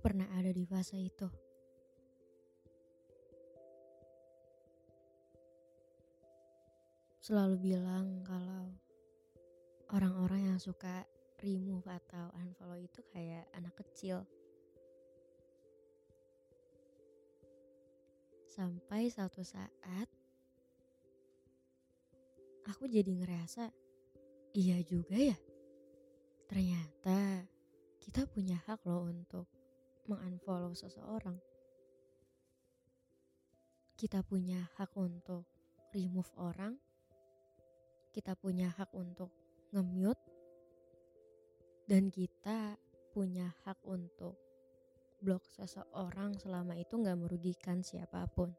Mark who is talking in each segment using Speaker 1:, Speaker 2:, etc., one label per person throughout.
Speaker 1: Pernah ada di fase itu. Selalu bilang kalau orang-orang yang suka remove atau unfollow itu kayak anak kecil. Sampai suatu saat aku jadi ngerasa iya juga ya. Ternyata kita punya hak loh untuk mengunfollow seseorang. Kita punya hak untuk remove orang. Kita punya hak untuk nge-mute. Dan kita punya hak untuk blok seseorang selama itu nggak merugikan siapa pun.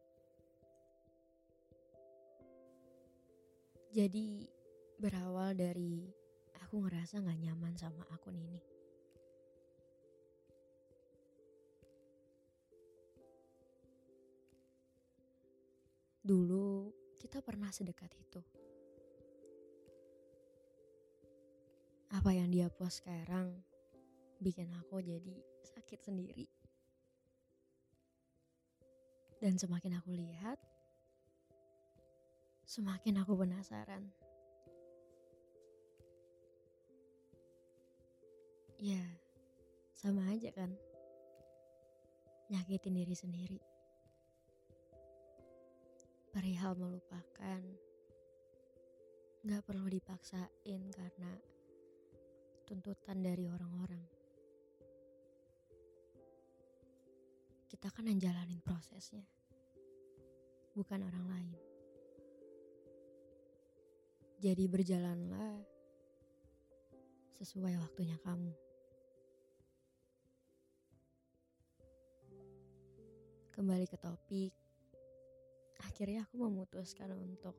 Speaker 1: Jadi berawal dari aku ngerasa nggak nyaman sama akun ini. Dulu kita pernah sedekat itu. Apa yang dia post sekarang bikin aku jadi sakit sendiri. Dan semakin aku lihat, semakin aku penasaran. Ya, sama aja kan. Nyakitin diri sendiri perihal melupakan gak perlu dipaksain karena tuntutan dari orang-orang. Kita kan yang jalanin prosesnya, bukan orang lain. Jadi berjalanlah sesuai waktunya kamu. Kembali ke topik, akhirnya aku memutuskan untuk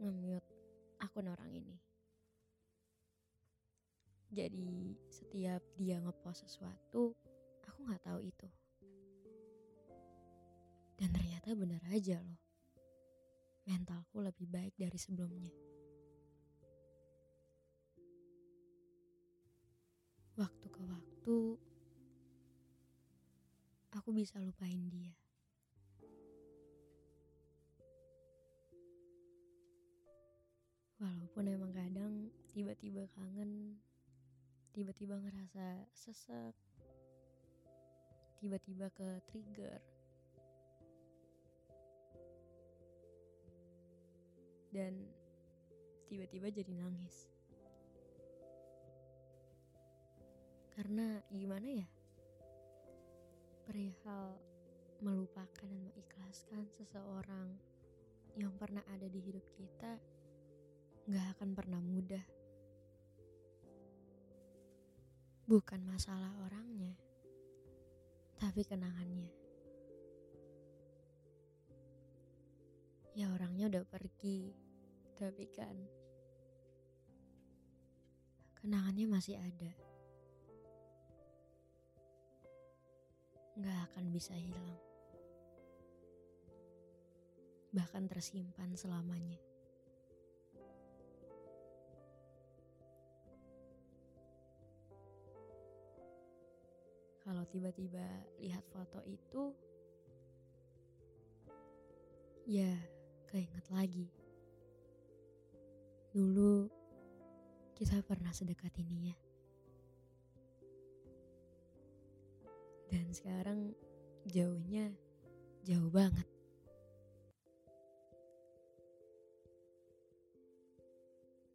Speaker 1: nge-mute akun orang ini. Jadi setiap dia ngepost sesuatu, aku nggak tahu itu. Dan ternyata benar aja loh. Mentalku lebih baik dari sebelumnya. Waktu ke waktu, aku bisa lupain dia. Walaupun emang kadang tiba-tiba kangen, tiba-tiba ngerasa sesek, tiba-tiba ke trigger. Dan tiba-tiba jadi nangis. Karena gimana ya? Perihal melupakan dan mengikhlaskan seseorang yang pernah ada di hidup kita gak akan pernah mudah. Bukan masalah orangnya, tapi kenangannya. Ya orangnya udah pergi, tapi kan kenangannya masih ada. Gak akan bisa hilang. Bahkan tersimpan selamanya. Tiba-tiba lihat foto itu, ya keinget lagi. Dulu kita pernah sedekat ini ya. Dan sekarang jauhnya jauh banget.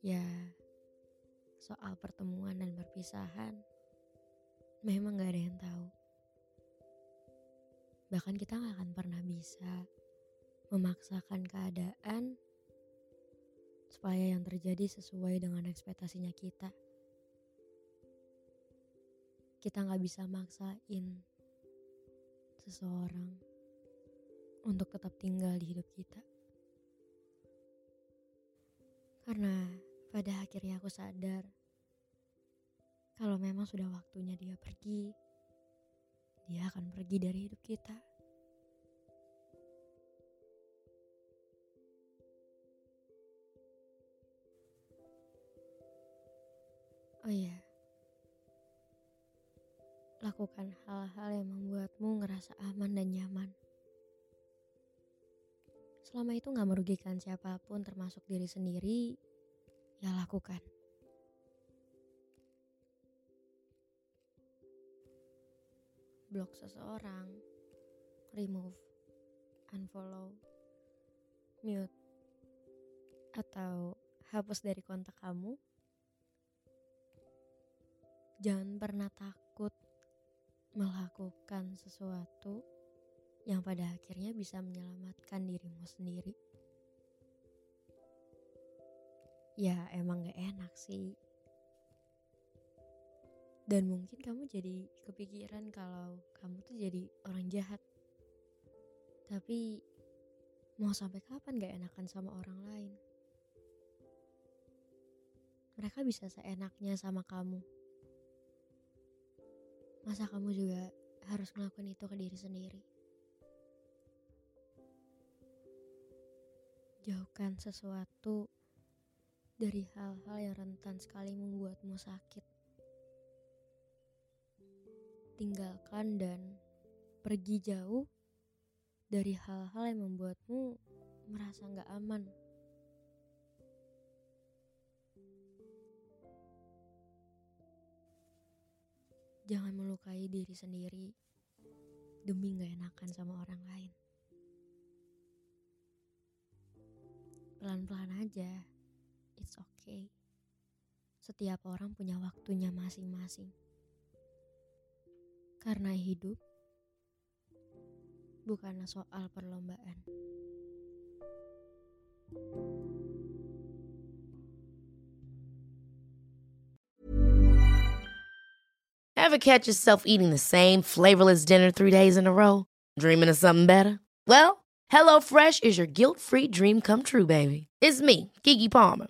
Speaker 1: Ya, soal pertemuan dan perpisahan memang gak ada yang tahu. Bahkan kita gak akan pernah bisa memaksakan keadaan supaya yang terjadi sesuai dengan ekspektasinya kita. Kita nggak bisa maksain seseorang untuk tetap tinggal di hidup kita. Karena pada akhirnya aku sadar kalau memang sudah waktunya dia pergi, dia akan pergi dari hidup kita. Oh iya, lakukan hal-hal yang membuatmu ngerasa aman dan nyaman. Selama itu gak merugikan siapa pun termasuk diri sendiri, ya lakukan. Blok seseorang, remove, unfollow, mute, atau hapus dari kontak kamu Jangan pernah takut melakukan sesuatu yang pada akhirnya bisa menyelamatkan dirimu sendiri. Ya emang gak enak sih. Dan mungkin kamu jadi kepikiran kalau kamu tuh jadi orang jahat. Tapi mau sampai kapan gak enakan sama orang lain? Mereka bisa seenaknya sama kamu Masa kamu juga harus ngelakuin itu ke diri sendiri? Jauhkan sesuatu dari hal-hal yang rentan sekali membuatmu sakit. Tinggalkan dan pergi jauh dari hal-hal yang membuatmu merasa nggak aman. Jangan melukai diri sendiri demi gak enakan sama orang lain. Pelan-pelan aja, it's okay. Setiap orang punya waktunya masing-masing. Karena hidup bukanlah soal perlombaan.
Speaker 2: Ever catch yourself eating the same flavorless dinner three days in a row? Dreaming of something better? Well, HelloFresh is your guilt-free dream come true, baby. It's me, Kiki Palmer.